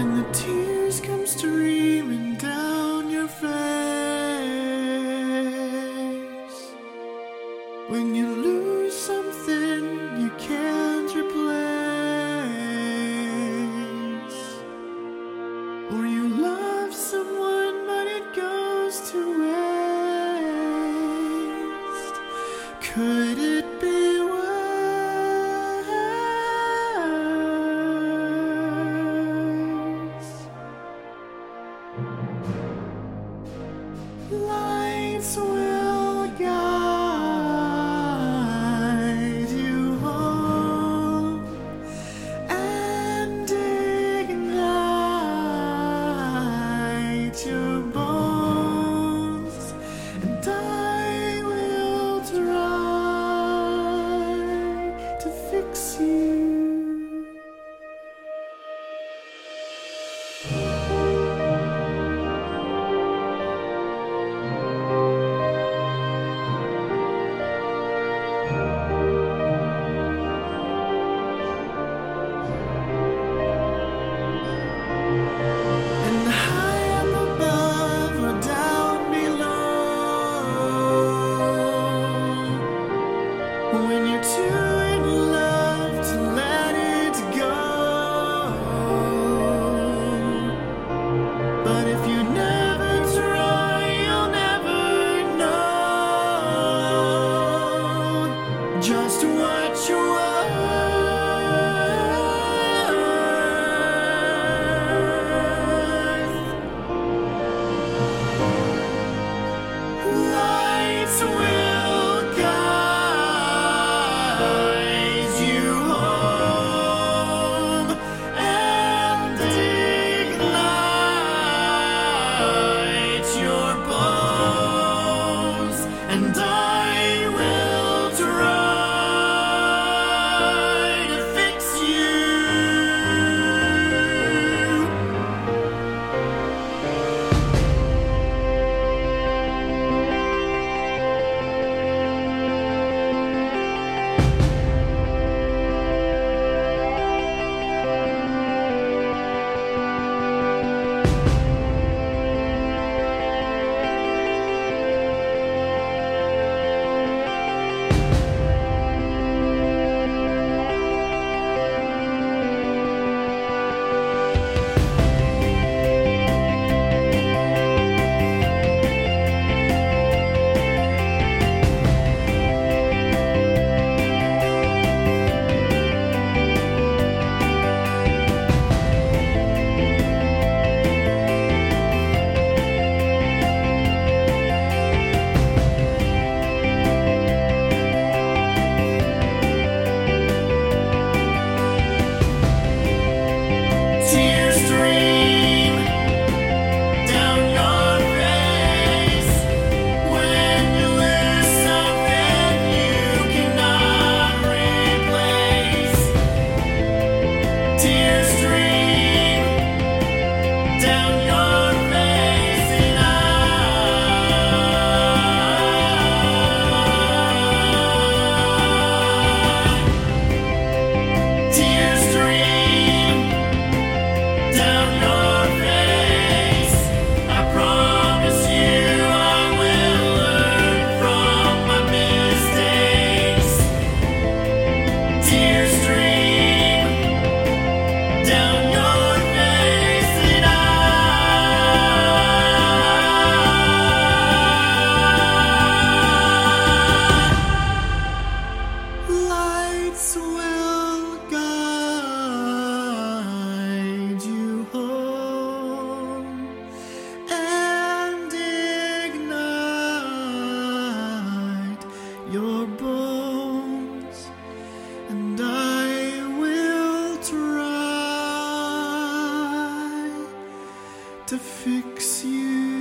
and the tears come streaming down your face. When you lose something you can't replace. Or you love someone but it goes to waste. Could it be Lights But if to fix you.